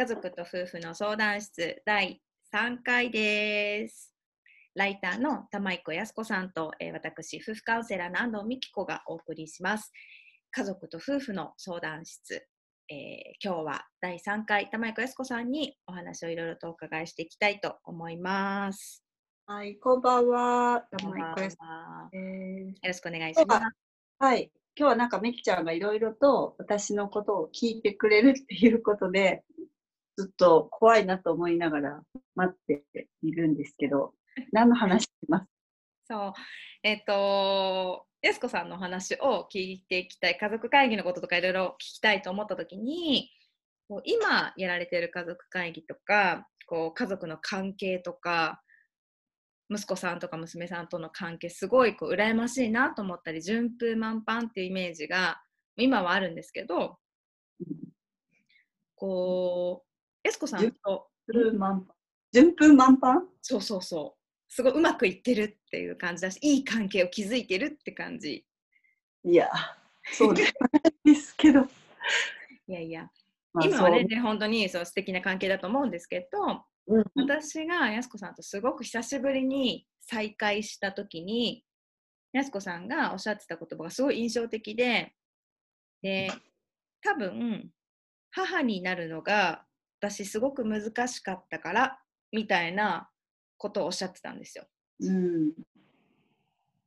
家族と夫婦の相談室第3回です。ライターの玉井子靖子さんと、えー私、夫婦カウンセラーの安藤美希子がお送りします。家族と夫婦の相談室、えー今日は第3回、玉井子靖子さんにお話をいろいろとお伺いしていきたいと思います。はい、こんばんは。玉井子ですえーよろしくお願いします。はい、今日はなんかみきちゃんがいろいろと私のことを聞いてくれるっていうことで、ずっと怖いなと思いながら待っているんですけど、何の話します？そう、えっ、と、やすこさんのお話を聞いていきたい、家族会議のこととかいろいろ聞きたいと思ったときに、今やられている家族会議とか、こう家族の関係とか、息子さんとか娘さんとの関係、すごいこう羨ましいなと思ったり、順風満帆っていうイメージが今はあるんですけど、こう、やすこさんと、順風満帆順風満帆そうそうそう、すごいうまくいってるっていう感じだし、いい関係を築いてるって感じ。いや、そう ですけど。いやいや、まあ今はね、ね。本当にそう素敵な関係だと思うんですけど、うん私がやすこさんとすごく久しぶりに再会した時に、やすこさんがおっしゃってた言葉がすごい印象的で、で、多分、母になるのが私すごく難しかったから、みたいなことをおっしゃってたんですよ。うん。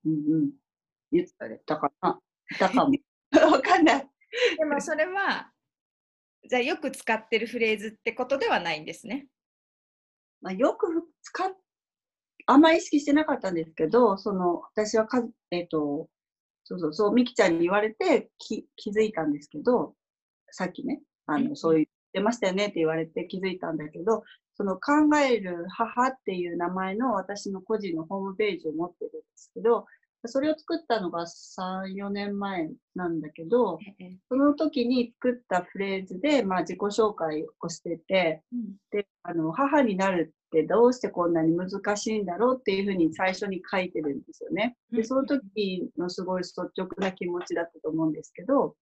うんうん。言ったかな 言ったかも。わかんない。でもそれは、じゃあよく使ってるフレーズってことではないんですね。まあ、よく使っ、あんまり意識してなかったんですけど、その、私はか、えっ、と、そうそうそう、みきちゃんに言われてき気づいたんですけど、さっきね、あうんの、そう言ってましたよねって言われて気づいたんだけど、その考える母っていう名前の私の個人のホームページを持ってるんですけど、それを作ったのが3、4年前なんだけど、ええ。その時に作ったフレーズで、まあ自己紹介をしてて、うん。で、あの、母になるってどうしてこんなに難しいんだろうっていうふうに最初に書いてるんですよね。で、うん。その時のすごい率直な気持ちだったと思うんですけど、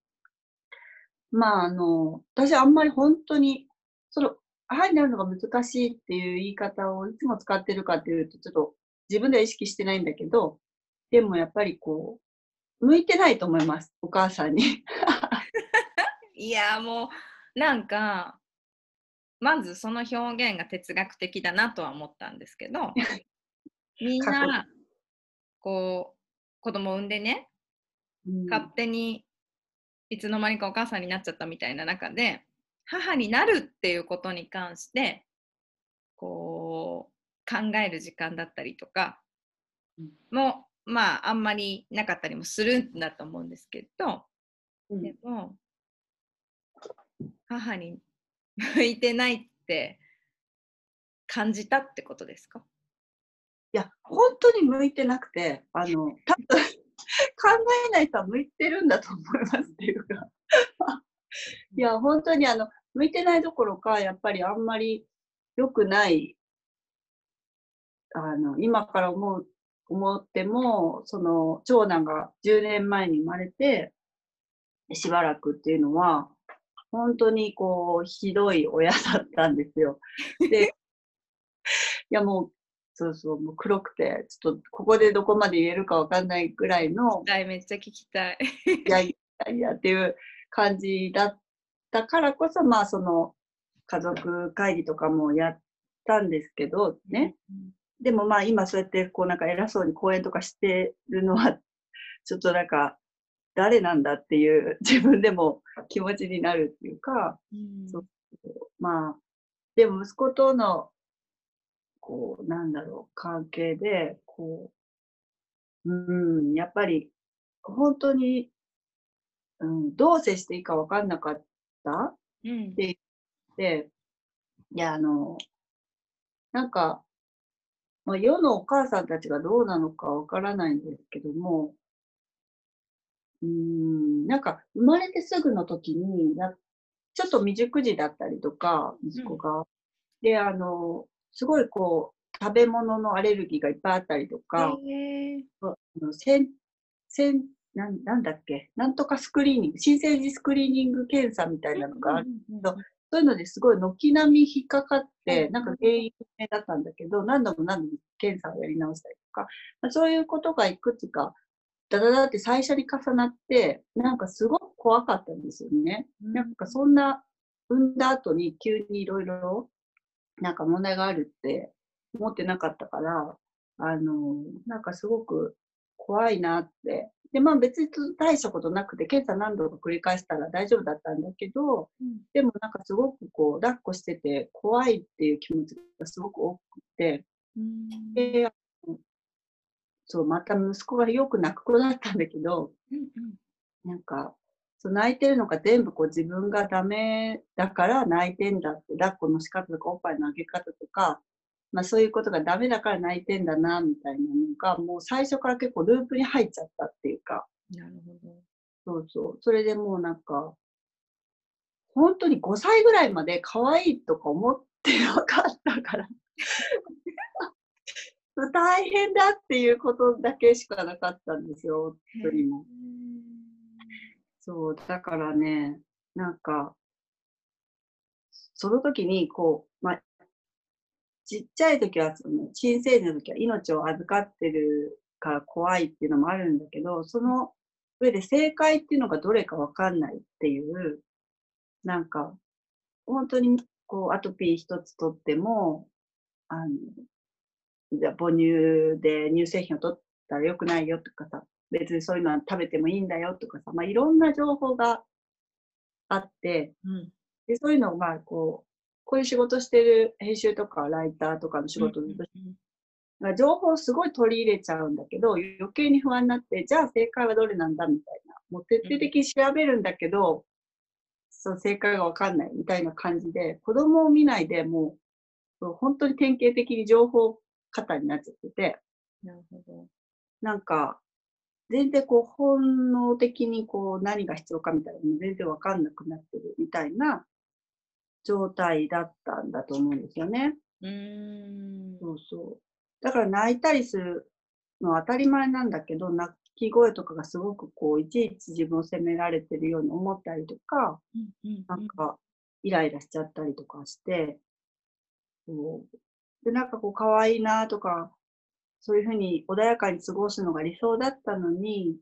まあ、あの、私あんまり本当に、その、母になるのが難しいっていう言い方をいつも使ってるかっていうと、ちょっと自分では意識してないんだけど、でもやっぱりこう、向いてないと思います、お母さんに。いやもうなんかまずその表現が哲学的だなとは思ったんですけど みんなこう子供を産んでねうん。勝手にいつの間にかお母さんになっちゃったみたいな中で母になるっていうことに関してこう考える時間だったりとかうん。もまああんまりなかったりもするんだと思うんですけどうん。でも母に向いてないって感じたってことですか？いや、本当に向いてなくて、あの、多分考えない人は向いてるんだと思いますっていうか。いや、本当にあの、向いてないどころか、やっぱりあんまり良くない、あの、今から思う、思っても、その、長男が10年前に生まれて、しばらくっていうのは、本当にこう、ひどい親だったんですよ。で、いやもう、そうそう、もう黒くて、ちょっとここでどこまで言えるかわかんないぐらいの、はいめっちゃ聞きたい。いやいやいやっていう感じだったからこそ、まあその家族会議とかもやったんですけどね。でもまあ今そうやってこうなんか偉そうに講演とかしてるのは、ちょっとなんか誰なんだっていう自分でも気持ちになるっていうか、うんそうまあ、でも息子との、こう、なんだろう、関係で、こう、うん、やっぱり、本当に、うん、どう接していいか分かんなかったうんでで、いや、あの、なんか、まあ、世のお母さんたちがどうなのかわからないんですけども、うーん、なんか、生まれてすぐの時に、やちょっと未熟児だったりとか、息子が。で、あの、すごいこう、食べ物のアレルギーがいっぱいあったりとか、せんせんなんなんだっけ？なんとかスクリーニング、新生児スクリーニング検査みたいなのがある。うんうんとそう。いうのですごい軒並み引っかかって、なんか原因不明だったんだけど、何度も何度も検査をやり直したりとか、まあそういうことがいくつか、だだだって最初に重なって、なんかすごく怖かったんですよね。なんかそんな産んだ後に急にいろいろなんか問題があるって思ってなかったから、あの、なんかすごく怖いなって。で、まあ別に大したことなくて、検査何度か繰り返したら大丈夫だったんだけど、うん。でもなんかすごくこう、抱っこしてて怖いっていう気持ちがすごく多くて、うん。で、そう、また息子がよく泣く子だったんだけど、うん。なんか、そう泣いてるのが全部こう自分がダメだから泣いてんだって、抱っこの仕方とかおっぱいのあげ方とか、まあそういうことがダメだから泣いてんだな、みたいなのが、もう最初から結構ループに入っちゃったっていうか、なるほど。そうそう。それでもうなんか、本当に5歳ぐらいまで可愛いとか思ってなかったから。大変だっていうことだけしかなかったんですよ、一人も。そう、だからね、なんか、その時に、こう、まあ、ちっちゃい時は、その、新生児の時は命を預かってるから怖いっていうのもあるんだけど、その上で正解っていうのがどれかわかんないっていう、なんか、本当に、こう、アトピー一つとっても、あの、じゃあ母乳で乳製品を取ったら良くないよとかさ、別にそういうのは食べてもいいんだよとかさ、まあ、いろんな情報があって、うんでそういうのをまあこう、こういう仕事してる編集とかライターとかの仕事うんで、うんまあ情報をすごい取り入れちゃうんだけど、余計に不安になって、じゃあ正解はどれなんだみたいな。もう徹底的に調べるんだけど、そう正解がわかんないみたいな感じで、子供を見ないでもう、本当に典型的に情報型になっちゃってて、なるほど。なんか、全然こう本能的にこう何が必要かみたいなのも全然わかんなくなってるみたいな状態だったんだと思うんですよね。うーん。そうそう。だから泣いたりするのは当たり前なんだけど、泣き声とかがすごくこう、いちいち自分を責められてるように思ったりとか、うんうんなんかイライラしちゃったりとかして、そうで、なんかこう、可愛いなとか、そういうふうに穏やかに過ごすのが理想だったのに、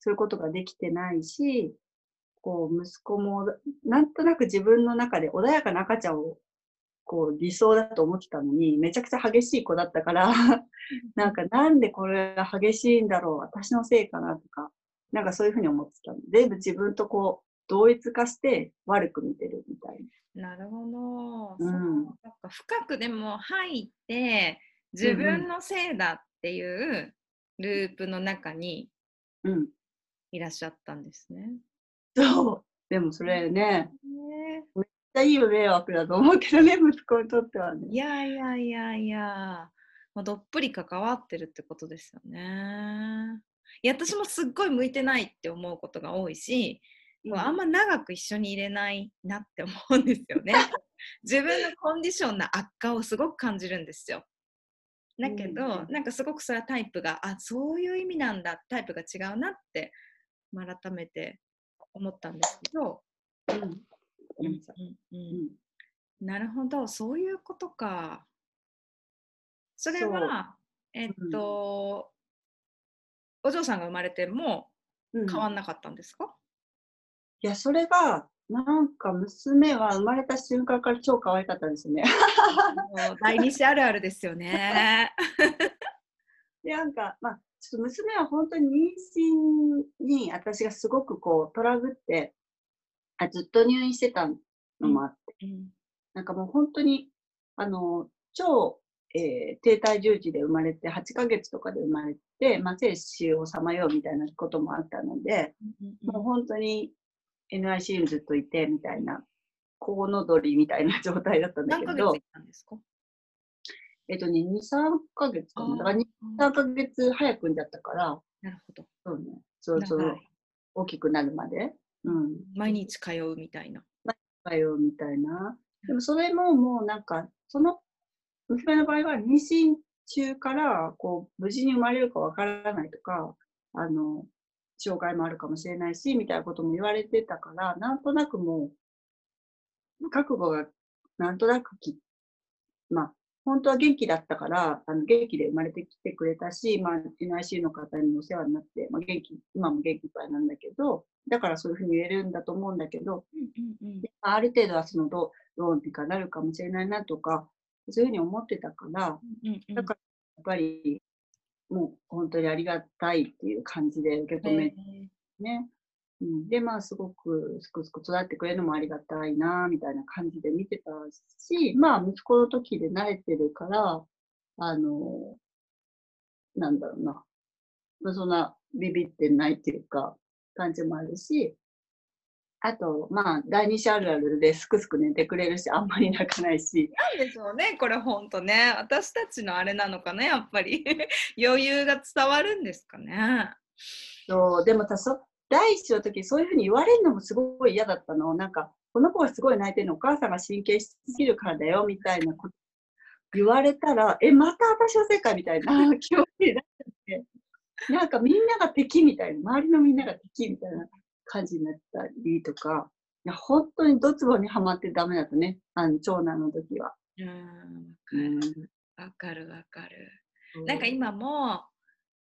そういうことができてないし、こう、息子も、なんとなく自分の中で穏やかな赤ちゃんを、こう、理想だと思ってたのに、めちゃくちゃ激しい子だったから、なんか、なんでこれが激しいんだろう、私のせいかなとか、なんかそういうふうに思ってたの。全部自分とこう、同一化して悪く見てるみたいな。なるほど。うんそうなんか深くでも入って自分のせいだっていうループの中にうん。いらっしゃったんですね。そう。でもそれね、ねめっちゃいい迷惑だと思うけどね、息子にとってはね。いやいやいやいや、まあ、どっぷり関わってるってことですよね。いや私もすっごい向いてないって思うことが多いし、こうあんま長く一緒にいれないなって思うんですよね。自分のコンディションの悪化をすごく感じるんですよ。だけど、うんなんかすごくそれはタイプがあそういう意味なんだタイプが違うなってまあ改めて思ったんですけど、うん。うん。うんうんなるほど。そういうことか。それはえっと、お嬢さんが生まれてもうん。変わんなかったんですか、いや、それが、なんか娘は生まれた瞬間から超可愛かったんですよね。第二子あるあるですよね。で、なんか、まあ、ちょっと娘は本当に妊娠に私がすごくこうトラブって、あずっと入院してたのもあって、うんなんかもう本当に、あの、超、えー低体重児で生まれて、8ヶ月とかで生まれて、まあ、生死をさまようみたいなこともあったので、もう本当に NIC にずっといてみたいな、コウノドリみたいな状態だったんだけど。何ヶ月い、たんですか？えっとね、2、3ヶ月かな。だから2、3ヶ月早く産んじゃったから、なるほど。そうね、そうそう。大きくなるまで、うん、毎日通うみたいな。通うみたいな。でもそれももうなんか、その娘の場合は妊娠中からこう無事に生まれるかわからないとか、あの、障害もあるかもしれないし、みたいなことも言われてたから、なんとなくもう、覚悟がなんとなくき、まあ、本当は元気だったから、あの元気で生まれてきてくれたし、まあ、NIC の方にお世話になって、まあ、元気、今も元気いっぱいなんだけど、だからそういうふうに言えるんだと思うんだけど、うんうんうん、ある程度はそのどどうにかなるかもしれないなとか、そういうふうに思ってたから、うんうん、だからやっぱりもう本当にありがたいっていう感じで受け止めてね。うん、で、まあ、すごく、すくすく育ってくれるのもありがたいな、みたいな感じで見てたし、まあ、息子の時で慣れてるから、あの、なんだろうな、まあ、そんなビビってないっていうか、感じもあるし、あと、まあ、第二子あるあるですくすく寝てくれるし、あんまり泣かないし。なんでしょうね、これほんとね。私たちのあれなのかね、やっぱり。余裕が伝わるんですかね。そう、でもたそ、第一子の時そういうふうに言われるのもすごい嫌だったの。なんか、この子がすごい泣いてるのお母さんが神経しすぎるからだよ、みたいなこと言われたら、え、また私の世界みたいな 気持ちになっちゃって、なんかみんなが敵みたいな、周りのみんなが敵みたいな感じになったりとか、いや本当にドツボにはまってダメだとね、あの長男の時は。うん、わかる。わかる。なんか今も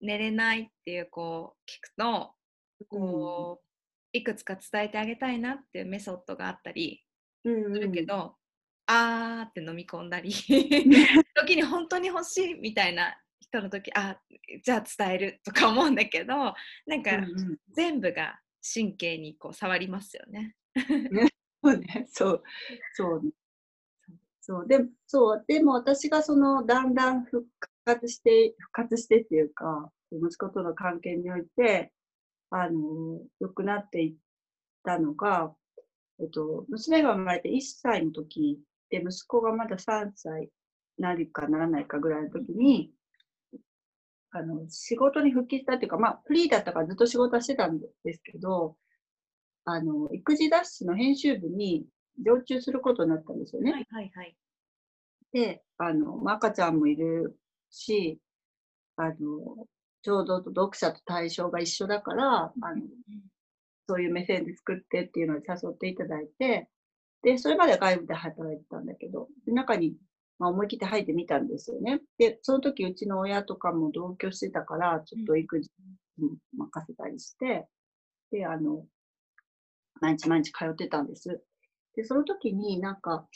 寝れないっていうこう聞くとこう、いくつか伝えてあげたいなっていうメソッドがあったりするけど、うんうん、あーって飲み込んだり 時に本当に欲しいみたいな人の時あじゃあ伝えるとか思うんだけどなんか全部が神経にこう触りますよね。ね そうねそうそう。そうでそうでも私がそのだんだん復活して復活してっていうか息子との関係においてあの、良くなっていったのが、えっと、娘が生まれて1歳の時で、息子がまだ3歳なるかならないかぐらいの時に、あの、仕事に復帰したっていうか、まあ、フリーだったからずっと仕事はしてたんですけど、あの、育児雑誌の編集部に常駐することになったんですよね。はいはいはい。で、あの、まあ、赤ちゃんもいるし、あの、ちょうど読者と対象が一緒だから、あのそういう目線で作ってっていうのを誘っていただいて、で、それまでは外部で働いてたんだけど、中に、まあ、思い切って入ってみたんですよね。で、その時うちの親とかも同居してたから、ちょっと育児に任せたりして、で、あの、毎日毎日通ってたんです。で、その時になんか、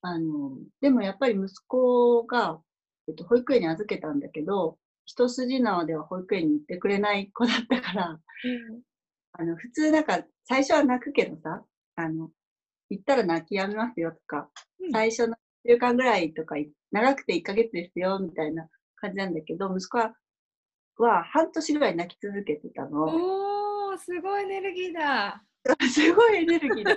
あの、でもやっぱり息子が、えっと、保育園に預けたんだけど、一筋縄では保育園に行ってくれない子だったから、うん、あの普通なんか最初は泣くけどさ、あの、行ったら泣きやみますよとか、うん、最初の1週間ぐらいとか、長くて1ヶ月ですよみたいな感じなんだけど、息子はは半年ぐらい泣き続けてたの。おー、すごいエネルギーだ。すごいエネルギーだ。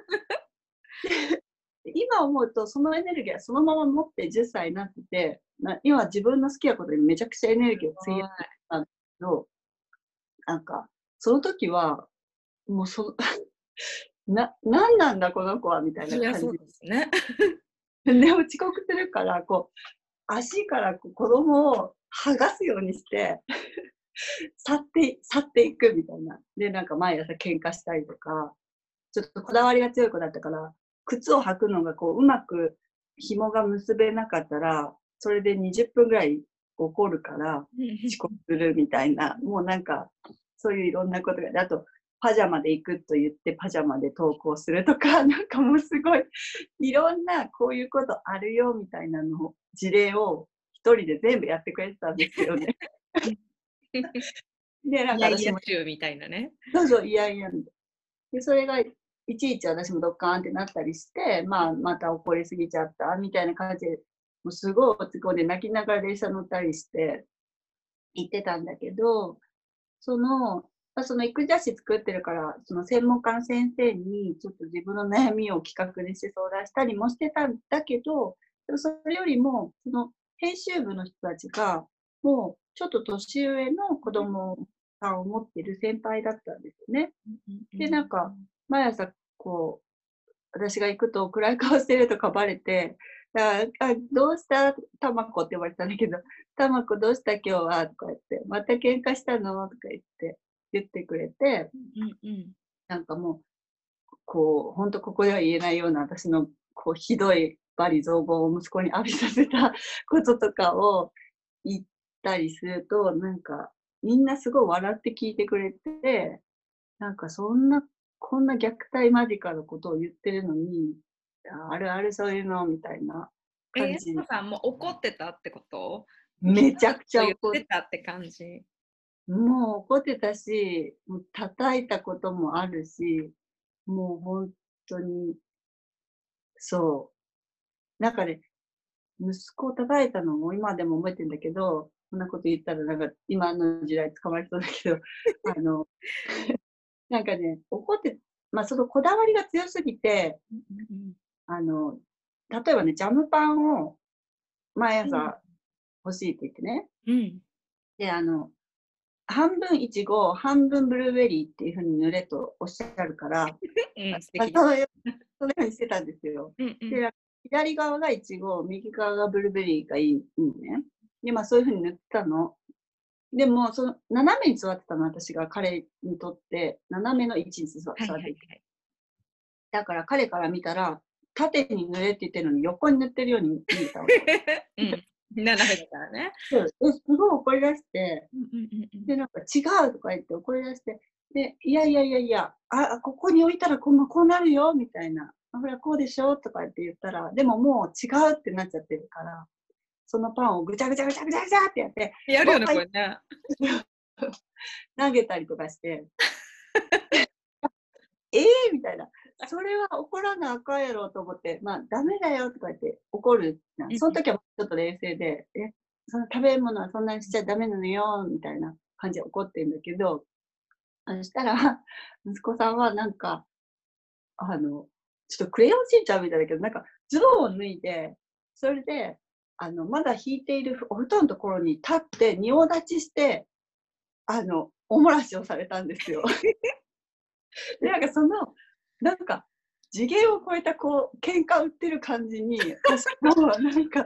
今思うとそのエネルギーはそのまま持って10歳になっててな今自分の好きなことにめちゃくちゃエネルギーを費やしてたんだけどなんかその時はもうそ な何なんだこの子はみたいな感じですね。で遅刻するからこう足からこう子供を剥がすようにして去って去っていくみたいな。でなんか毎朝喧嘩したりとかちょっとこだわりが強い子だったから靴を履くのがこううまく紐が結べなかったら、それで20分ぐらい怒るから遅刻するみたいな、もうなんか、そういういろんなことが、あと、パジャマで行くと言ってパジャマで登校するとか、なんかもうすごい、いろんなこういうことあるよみたいなの事例を一人で全部やってくれてたんですよね。で、なんか私も。いやいやみたいなね。そうそう、いやいやで、それがいちいち私もドッカーンってなったりして、まあ、また怒りすぎちゃったみたいな感じで、もうすごい落ち込んで泣きながら電車乗ったりして行ってたんだけど、その、まあ、その育児雑誌作ってるから、その専門家の先生にちょっと自分の悩みを企画にして相談したりもしてたんだけど、でもそれよりも、その編集部の人たちが、もうちょっと年上の子供さんを持ってる先輩だったんですよね。で、なんか、毎朝こう、私が行くと暗い顔してるとかバレて、あどうした？たまこって呼ばれたんだけど、たまこどうした？今日は？とか言って、また喧嘩したの？とか言って、言ってくれて、うんうん、なんかもこう、本当ここでは言えないような私のこうひどい罵詈雑言を息子に浴びさせた こととかを言ったりすると、なんかみんなすごい笑って聞いてくれて、なんかそんな、こんな虐待間近なことを言ってるのに、あるあるそういうのみたいなえ、感じ。やすこさんも怒ってたってこと？めちゃくちゃ言怒っってたって感じ。もう怒ってたし、もう叩いたこともあるし、もう本当に、そう。なんかね、息子を叩いたのも今でも覚えてんだけど、こんなこと言ったらなんか今の時代捕まりそうだけど、あの、なんかね、怒って、まあそのこだわりが強すぎて、あの、例えばね、ジャムパンを毎朝欲しいって言ってね、うん。で、あの、半分いちご、半分ブルーベリーっていうふうに塗れとおっしゃるから、う ん、素敵まあそのようにしてたんですよ。うんうんで、左側がいちご、右側がブルーベリーがいいいいのね。で、まあそういうふうに塗ったの。でも、その斜めに座ってたの、私が彼にとって、斜めの位置に座はいはい座っていて。だから彼から見たら、縦に塗れって言ってるのに横に塗ってるように見えたわけ。うん。斜めだからね。そうですごい怒り出して、で、なんか違うとか言って怒り出して、で、いやいやいやいや、あ、ここに置いたらこうこうなるよ、みたいな。あほら、こうでしょとか言って言ったら、でももう違うってなっちゃってるから、そのパンをぐちゃぐちゃぐちゃぐちゃぐちゃってやって、やるよね、これね。投げたりとかして、ええみたいな。それは怒らなあかんやろと思って、まあ、ダメだよとか言って怒るな。その時はちょっと冷静で、え、その食べ物はそんなにしちゃダメなのよ、みたいな感じで怒ってるんだけど、そしたら、息子さんはなんか、あの、ちょっとクレヨンしんちゃんみたいだけど、なんかズボンを脱いで、それで、あの、まだ引いているお布団のところに立って、仁王立ちして、あの、おもらしをされたんですよ。で、なんかその、なんか、次元を超えたこう、喧嘩売ってる感じに、私もなんか、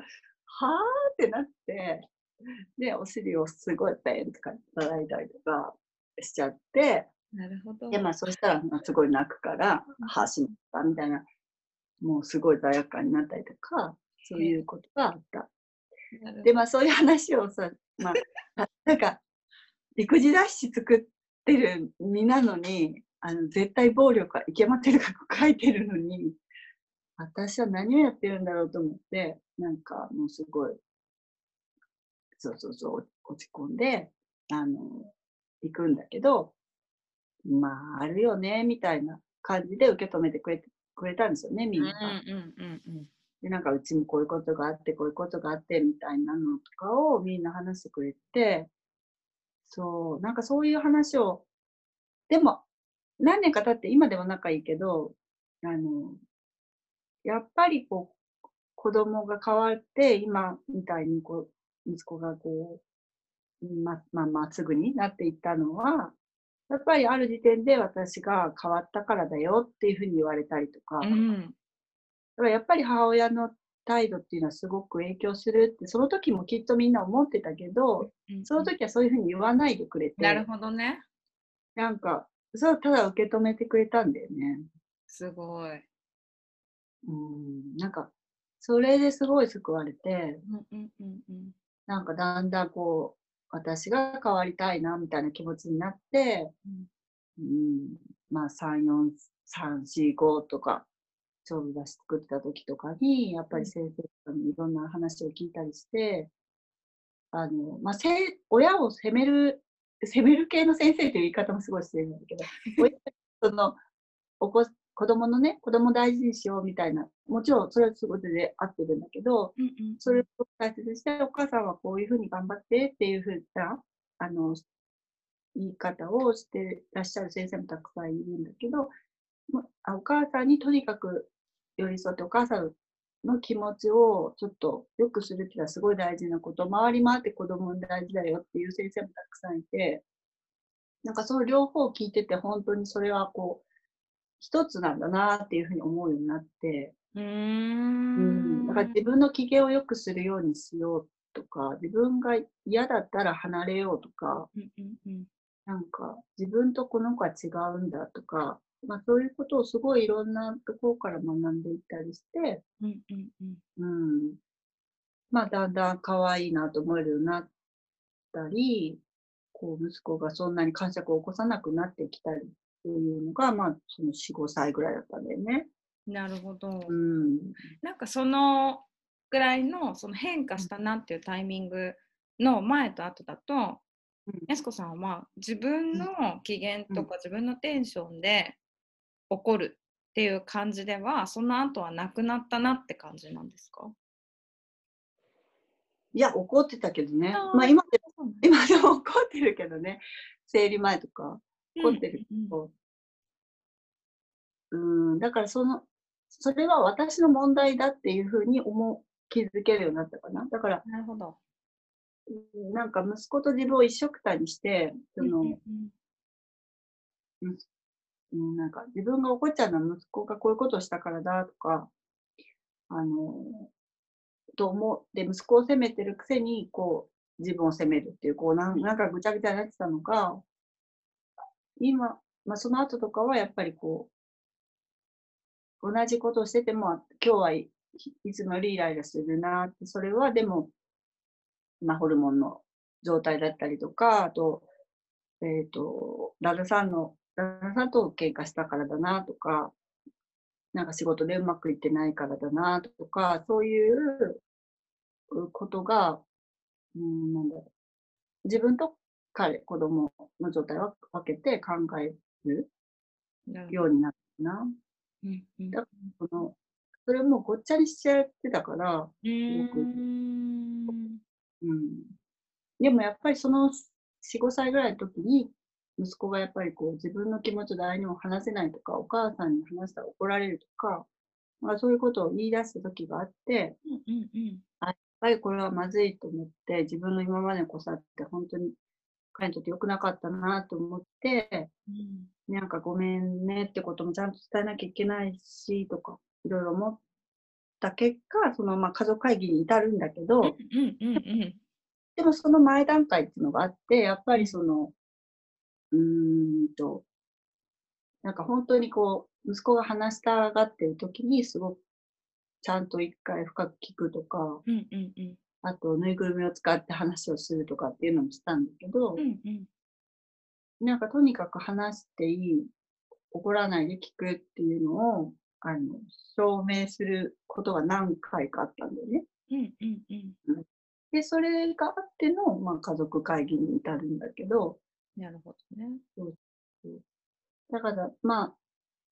はーってなって、で、お尻をすごいペンとか叩いたりとかしちゃって、なるほど。で、まあ、そしたら、まあすごい泣くから、はしまったみたいな、もうすごい罪悪感になったりとか、そういうことがあった。で、まあ、そういう話をさ、まあ、あ なんか、育児雑誌作ってる身なのに、あの、絶対暴力はいけませんが書いてるのに、私は何をやってるんだろうと思って、なんか、もうすごい、そうそうそう、落ち込んで、あの、行くんだけど、まあ、あるよね、みたいな感じで受け止めてくれてくれたんですよね、みんなが。うんうんうんうんで、なんかうちもこういうことがあって、こういうことがあって、みたいなのとかをみんな話してくれて、そう、なんかそういう話を、でも、何年か経って今でも仲いいけど、あの、やっぱりこう、子供が変わって、今みたいにこう、息子がこう、ま、まあまあすぐになっていったのは、やっぱりある時点で私が変わったからだよっていうふうに言われたりとか、うん。だからやっぱり母親の態度っていうのはすごく影響するって、その時もきっとみんな思ってたけど、うん。その時はそういうふうに言わないでくれて、なるほどね。なんか、そうただ受け止めてくれたんだよね。すごい。うん、なんか、それですごい救われて、うんうんうんうん。なんかだんだんこう、私が変わりたいなみたいな気持ちになって、うん、まあ3、4、3、4、5とか、勝負出し作った時とかに、やっぱり先生とかにいろんな話を聞いたりして、あの、まあ、せ親を責める、責める系の先生という言い方もすごいしてるんだけど、親その、お子、子供のね、子供を大事にしようみたいな、もちろんそれはすごいで合ってるんだけど、うんうん。それを大切にして、お母さんはこういうふうに頑張ってっていうふうな、あの、言い方をしてらっしゃる先生もたくさんいるんだけど、まあお母さんにとにかく寄り添って、お母さんの気持ちをちょっと良くするっていうのはすごい大事なこと、回り回って子供に大事だよっていう先生もたくさんいて、なんかその両方聞いてて、本当にそれはこう、一つなんだなっていうふうに思うようになって、うん、ん。だから自分の機嫌を良くするようにしようとか、自分が嫌だったら離れようとか、うんうんうん。なんか自分とこの子は違うんだとか、まあ、そういうことをすごいいろんなところから学んでいったりして、うんうんうんうん、まあだんだん可愛いなと思えるようになったり、こう息子がそんなに感触を起こさなくなってきたりっていうのが、まあその4、5歳ぐらいだったんだよね。なるほど。うん。なんかそのぐらいのその変化したなっていうタイミングの前と後だと、うんやすこさんは自分の機嫌とか自分のテンションで怒るっていう感じではその後はなくなったなって感じなんですか？いや、怒ってたけどね。まあ今でも、今でも怒ってるけどね。生理前とか怒ってるけうんうんど。うん、だからその、それは私の問題だっていうふうに思う、気づけるようになったかな。だから、なるほど。うんなんか息子と自分を一緒くたにして、その、うんうんうん、なんか自分が怒っちゃうのは息子がこういうことをしたからだとか、あの、と思って息子を責めてるくせに、こう、自分を責めるっていう、こう、なんなんかぐちゃぐちゃになってたのが、今、まあその後とかはやっぱりこう、同じことをしてても、今日はいいつもよりイライラするなって、それはでも、まあホルモンの状態だったりとか、あと、えっ、と、旦那さんの、旦那さんと喧嘩したからだなとか、なんか仕事でうまくいってないからだなとか、そういうことが、うん、なんだろう。自分と彼、子供の状態を分けて考えるようになったな。どうんうんだその、それもうごっちゃにしちゃってたから、うーんうん。でもやっぱりその4、5歳ぐらいの時に、息子がやっぱりこう自分の気持ちを誰にも話せないとか、お母さんに話したら怒られるとか、まあ、そういうことを言い出した時があって、うんうんうん。やっぱりこれはまずいと思って、自分の今までの子さって本当に彼にとって良くなかったなと思って、うん。なんかごめんねってこともちゃんと伝えなきゃいけないし、とか、いろいろ思った結果、そのまあ家族会議に至るんだけど、うんうんうんうん。でもその前段階っていうのがあって、やっぱりその、うーんと、なんか本当にこう、息子が話したがってる時に、すごくちゃんと一回深く聞くとか、うんうんうん。あとぬいぐるみを使って話をするとかっていうのもしたんだけど、うんうん。なんかとにかく話していい、怒らないで聞くっていうのを、あの、証明することが何回かあったんだよね。うんうんうん。で、それがあっての、まあ、家族会議に至るんだけど、なるほどね。だから、まあ、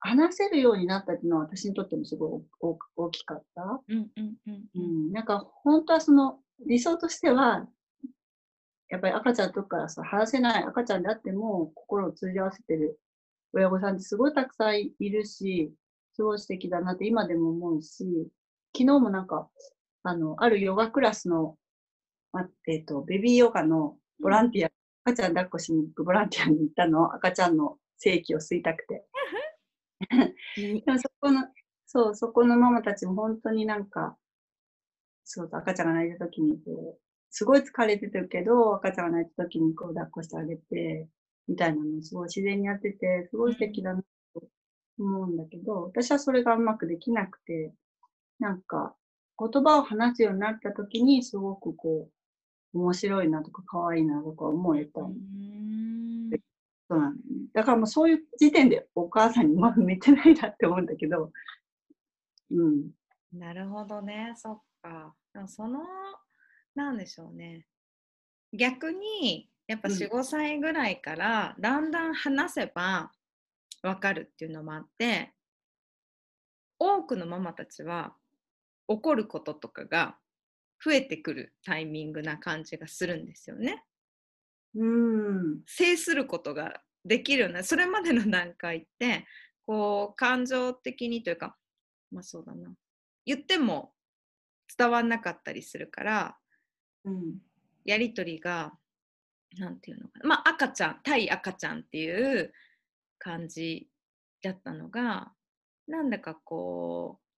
話せるようになったっていうのは私にとってもすごい大大きかった。うんうんうんううんん、なんか本当はその理想としては、やっぱり赤ちゃんの時からさ、話せない赤ちゃんであっても心を通じ合わせてる親御さんってすごいたくさんいるし、すごい素敵だなって今でも思うし、昨日もなんか、あの、あるヨガクラスの、まえっ、と、ベビーヨガのボランティア、赤ちゃん抱っこしに行くボランティアに行ったの、赤ちゃんの性器を吸いたくて。でもそこの、そう、そこのママたちも本当になんか、そう、赤ちゃんが泣いた時にこう、すごい疲れてるけど、赤ちゃんが泣いた時にこう抱っこしてあげて、みたいなのをすごい自然にやってて、すごい素敵だなと思うんだけど、私はそれがうまくできなくて、なんか、言葉を話すようになった時に、すごくこう、面白いなとか可愛いなとか思えた。そうなんだからもうそういう時点でお母さんにま向いてないなって思うんだけど、うん。なるほどね、そっか。でもその、なんでしょうね。逆に、やっぱうん4、5歳ぐらいから、だんだん話せば分かるっていうのもあって、多くのママたちは怒ることとかが増えてくるタイミングな感じがするんですよね。うん。制することができるようなそれまでの段階ってこう感情的にというかまあそうだな言っても伝わんなかったりするからうん。やり取りがなんていうのかなまあ赤ちゃん対赤ちゃんっていう感じだったのがなんだかこう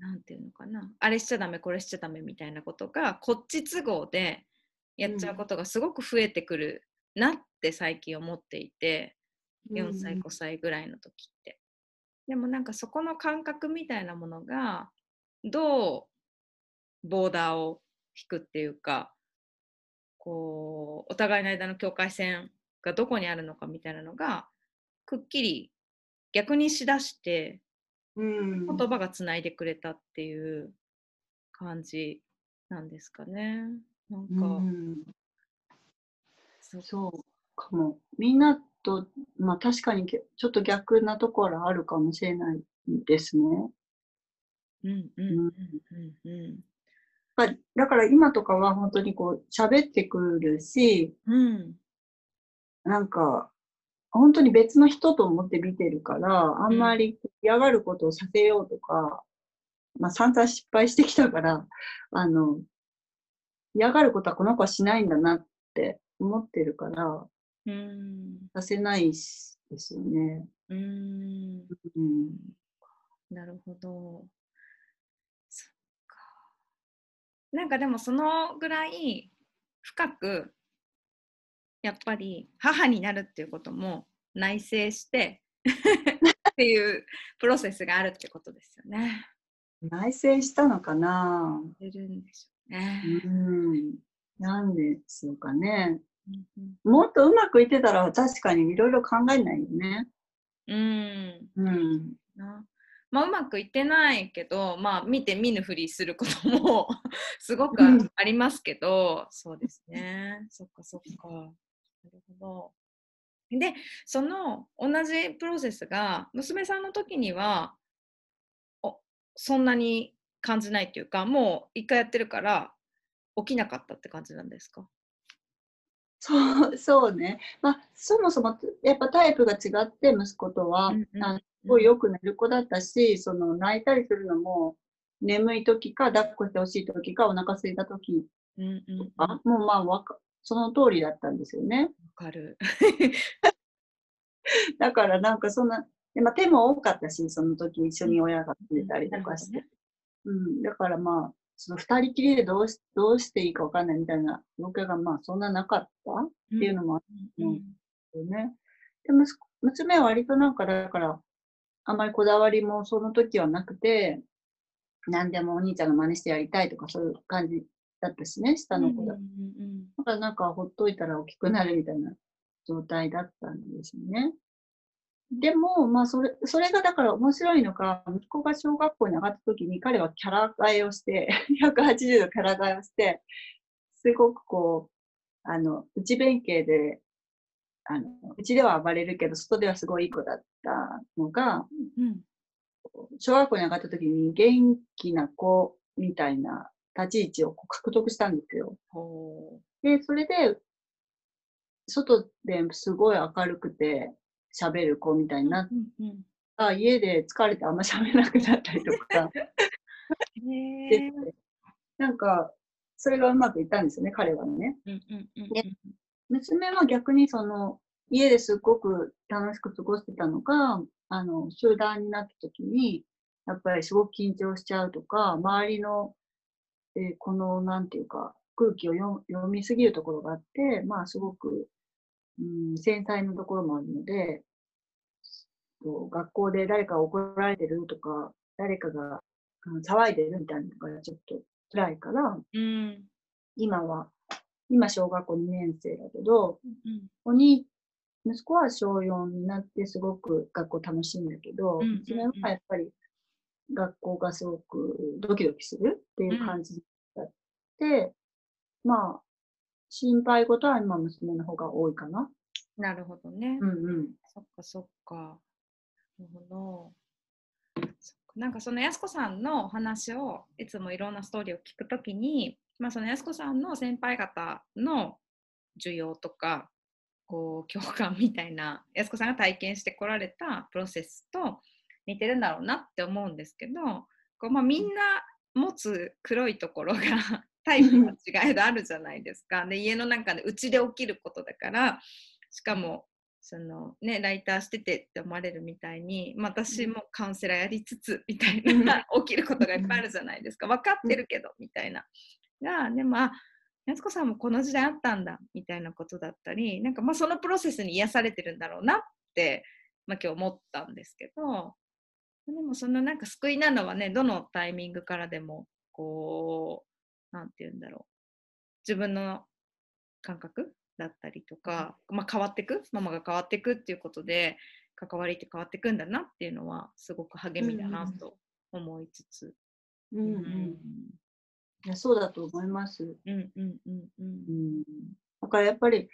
なんていうのかな。あれしちゃダメこれしちゃダメみたいなことがこっち都合でやっちゃうことがすごく増えてくるなって最近思っていて4歳5歳ぐらいの時って。でもなんかそこの感覚みたいなものがどうボーダーを引くっていうかこうお互いの間の境界線がどこにあるのかみたいなのがくっきり逆にしだしてうん言葉がつないでくれたっていう感じなんですかね。なんか、うんそうそうかも。みんなと、まあ確かにげちょっと逆なところあるかもしれないですね。うんうんうんうんうんだからだから今とかは本当にこう喋ってくるし、うんなんか本当に別の人と思って見てるから、あんまり嫌がることをさせようとか、まあ散々失敗してきたから、あの、嫌がることはこの子はしないんだなって思ってるから、うんさせないしですよね。うんうん。なるほど。そっか。なんかでもそのぐらい深くやっぱり母になるっていうことも内省して っていうプロセスがあるってことですよね。内省したのかな？出るんでしょうね。うん。なんでしょうかね。うんうんもっとうまくいってたら確かにいろいろ考えないよね。うんうん。なまあ、うまくいってないけど、まあ、見て見ぬふりすることも すごくうんありますけど、そうですね。そっかそっか。なるほど。で、その同じプロセスが娘さんの時にはおそんなに感じないっていうか、もう一回やってるから起きなかったって感じなんですか？そう、そうね。まあ、そもそもやっぱタイプが違って息子とは、うんうんすごいよく寝る子だったし、その泣いたりするのも眠い時か抱っこしてほしい時かお腹空いた時うんうんうん、とか、もうまあその通りだったんですよね。わかる。だからなんかそんな、でまあ、手も多かったし、その時一緒に親がくれたりとかして。うん、だからまあ、その二人きりでどうしどうしていいかわかんないみたいな状況がまあそんななかったっっていうのもあっうんうんたよね。で息子娘は割となんかだから、あんまりこだわりもその時はなくて、何でもお兄ちゃんの真似してやりたいとかそういう感じだったしね、下の子だ。うんうんだからなんかほっといたら大きくなるみたいな状態だったんですよね。でも、まあそれ、それがだから面白いのが、息子が小学校に上がった時に彼はキャラ替えをして、180度キャラ替えをして、すごくこう、あの、内弁慶で、あの、うちでは暴れるけど、外ではすごいいい子だったのが、うんうん小学校に上がった時に元気な子みたいな立ち位置を獲得したんですよ。ほで、それで、外ですごい明るくて喋る子みたいになっううんうん。た、家で疲れてあんま喋れなくなったりとか。へでーなんか、それがうまくいったんですよね、彼はね。娘は逆にその、家ですごく楽しく過ごしてたのが、あの、集団になった時に、やっぱりすごく緊張しちゃうとか、周りの、えーこの、なんていうか、空気を読読みすぎるところがあって、まあ、すごく、うん、繊細なところもあるので、学校で誰かが怒られてるとか、誰かが騒いでるみたいなのがちょっと辛いから、うん。今は、今小学校2年生だけど、うんお兄、息子は小4になってすごく学校楽しいんだけど、うんうんうん。娘はやっぱり学校がすごくドキドキするっていう感じだって、まあ、心配事は今娘の方が多いかな。なるほどね。うんうん。そっかそっか。なるほど。なんかそのやす子さんのお話をいつもいろんなストーリーを聞くときに、まあ、そのやす子さんの先輩方の需要とかこう共感みたいなやす子さんが体験してこられたプロセスと似てるんだろうなって思うんですけどこう、まあ、みんな持つ黒いところが タイプの違いがあるじゃないですか。で家の中でうちで起きることだからしかもそのね、ライターしててって思われるみたいに、まあ、私もカウンセラーやりつつみたいな 起きることがいっぱいあるじゃないですか。分かってるけどみたいな。がでもあ安子さんもこの時代あったんだみたいなことだったりなんかまあそのプロセスに癒されてるんだろうなって、まあ、今日思ったんですけどでもそのなんか救いなのはねどのタイミングからでもこうなんて言うんだろう。自分の感覚だったりとか、まあ、変わっていく？ママが変わっていくっていうことで関わりって変わっていくんだなっていうのはすごく励みだなと思いつつ。うん。うん。いやそうだと思います。うんうんうんうん。うん、だからやっぱり、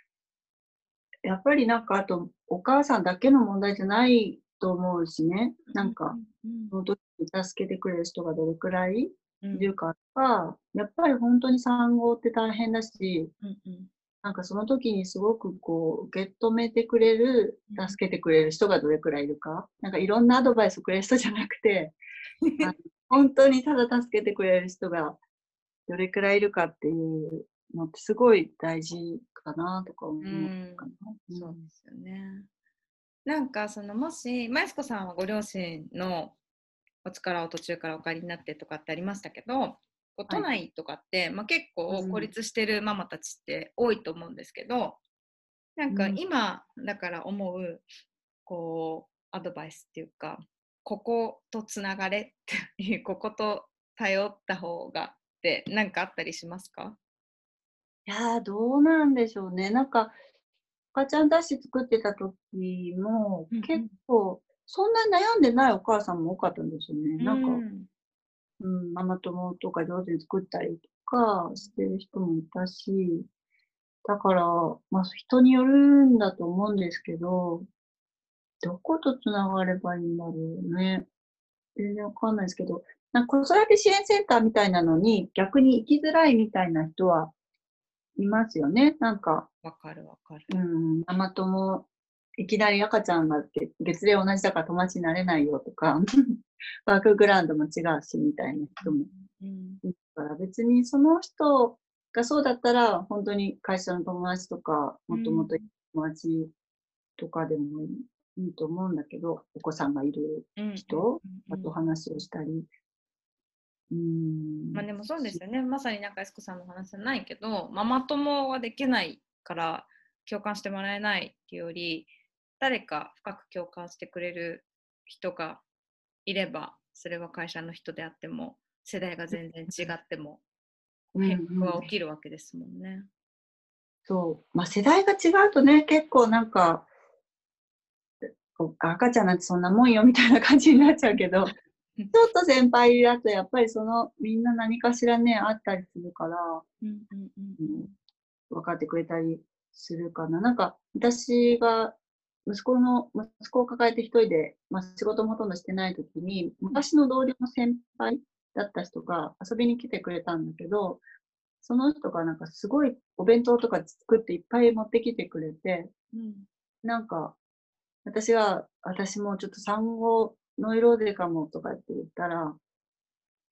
やっぱりなんかあと、お母さんだけの問題じゃないと思うしね、なんか、うんその時に助けてくれる人がどれくらいうん。いるかとか、やっぱり本当に産後って大変だし、うんうん。なんかその時にすごくこう、受け止めてくれるうん、助けてくれる人がどれくらいいるか、なんかいろんなアドバイスをくれる人じゃなくて、本当にただ助けてくれる人がどれくらいいるかっていうのってすごい大事かなとか思うかな。そうですよね。なんかそのもしマイスコさんはご両親のお力を途中からお借りになってとかってありましたけど都内とかって、まあ、結構うん孤立してるママたちって多いと思うんですけど、なんかうん。今だから思うこうアドバイスっていうかこことつながれっていう ここと頼った方がって何かあったりしますか？いやー、どうなんでしょうね。なんか、赤ちゃんだし作ってた時も結構、そんなに悩んでないお母さんも多かったんですよね。なんか、うんうん、ママ友とか上手に作ったりとかしてる人もいたし、だから、まあ人によるんだと思うんですけど、どことつながればいいんだろうね。全然わかんないですけど、なんか子育て支援センターみたいなのに逆に行きづらいみたいな人はいますよね。なんか、わかるわかる。うん、ママ友、いきなり赤ちゃんが月月齢同じだから友達になれないよとか、バックグラウンドも違うしみたいな人もうんだから別にその人がそうだったら、本当に会社の友達とか、もともと友達とかでもいい,、いいと思うんだけど、お子さんがいるうん人うんあと話をしたり。うーん。まあでもそうですよね。まさになんかエスコさんのお話じゃないけど、ママ友はできないから共感してもらえないっていうより、誰か深く共感してくれる人がいれば、それは会社の人であっても、世代が全然違っても、うんうん変化は起きるわけですもんね。そう。まあ世代が違うとね、結構なんか、赤ちゃんなんてそんなもんよみたいな感じになっちゃうけど、ちょっと先輩だとやっぱりそのみんな何かしらね、あったりするから、うんうんうんうん分かってくれたりするかな。なんか、私が息子の、息子を抱えて一人で、まあ、仕事もほとんどしてない時に、昔の同僚の先輩だった人が遊びに来てくれたんだけど、その人がなんかすごいお弁当とか作っていっぱい持ってきてくれて、うんなんか、私が、私もちょっと産後ノイローゼかもとかって言ったら、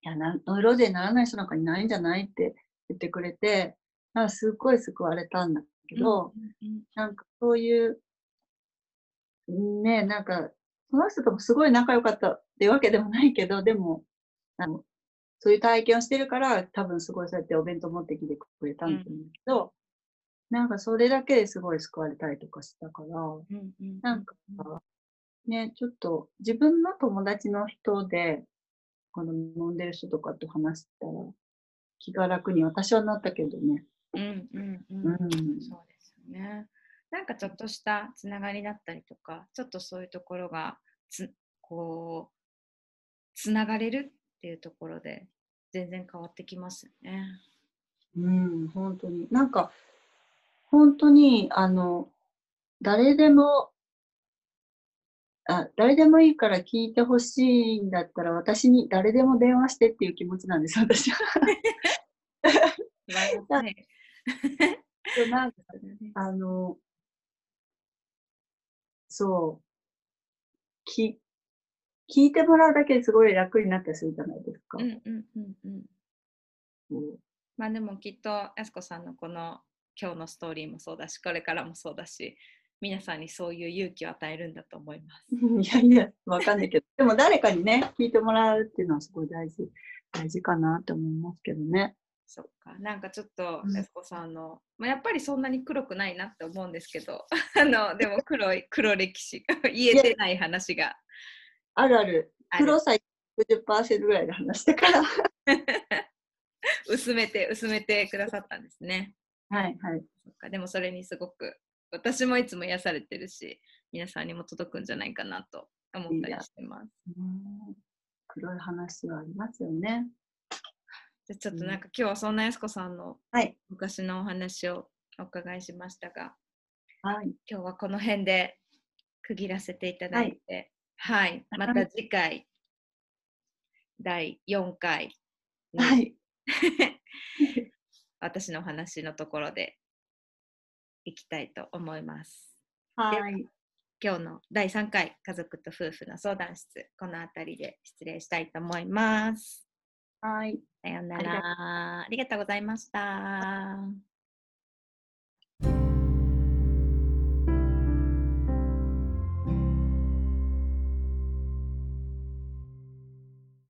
いやな、ノイローゼにならない人なんかいないんじゃないって言ってくれて、かすっごい救われたんだけど、うんうんなんかそういう、ね、なんか、その人ともすごい仲良かったってわけでもないけど、でも、あのそういう体験をしてるから、多分すごいそうやってお弁当持ってきてくれたんだと思うけど、なんかそれだけですごい救われたりとかしたから、うんうんなんか、ね、ちょっと自分の友達の人で、この飲んでる人とかと話したら、気が楽に私はなったけどね。うんうんうんうん。そうですよね。なんかちょっとしたつながりだったりとか、ちょっとそういうところがつこうつながれるっていうところで全然変わってきますよね。うん、本当に。なんか、本当に、あの、誰でも、あ、誰でもいいから聞いてほしいんだったら、私に誰でも電話してっていう気持ちなんです、私は。はいでなんか あの、そう、き、聞いてもらうだけですごい楽になったりするじゃないですか。うんうんうんうん。そうまあでもきっとやすこさんのこの今日のストーリーもそうだし、これからもそうだし、皆さんにそういう勇気を与えるんだと思います。いやいや、わかんないけど、でも誰かにね、聞いてもらうっていうのはすごい大事、大事かなって思いますけどね。そっかなんかちょっとうんやすこさんの、まあ、やっぱりそんなに黒くないなって思うんですけど あのでも黒い 黒歴史 言えてない話があるある。黒さ60%ぐらいで話したから。薄めて薄めてくださったんですね。はいはい。そっかでもそれにすごく私もいつも癒されてるし皆さんにも届くんじゃないかなと思ったりしてます。うん黒い話はありますよね。じゃあちょっとなんか今日はそんなやすこさんのはい。昔のお話をお伺いしましたがはい。今日はこの辺で区切らせていただいてはい、また次回第4回にはい。私のお話のところでいきたいと思います。はい。今日の第3回家族と夫婦の相談室この辺りで失礼したいと思います。はい。さようなら。ありがとうございました。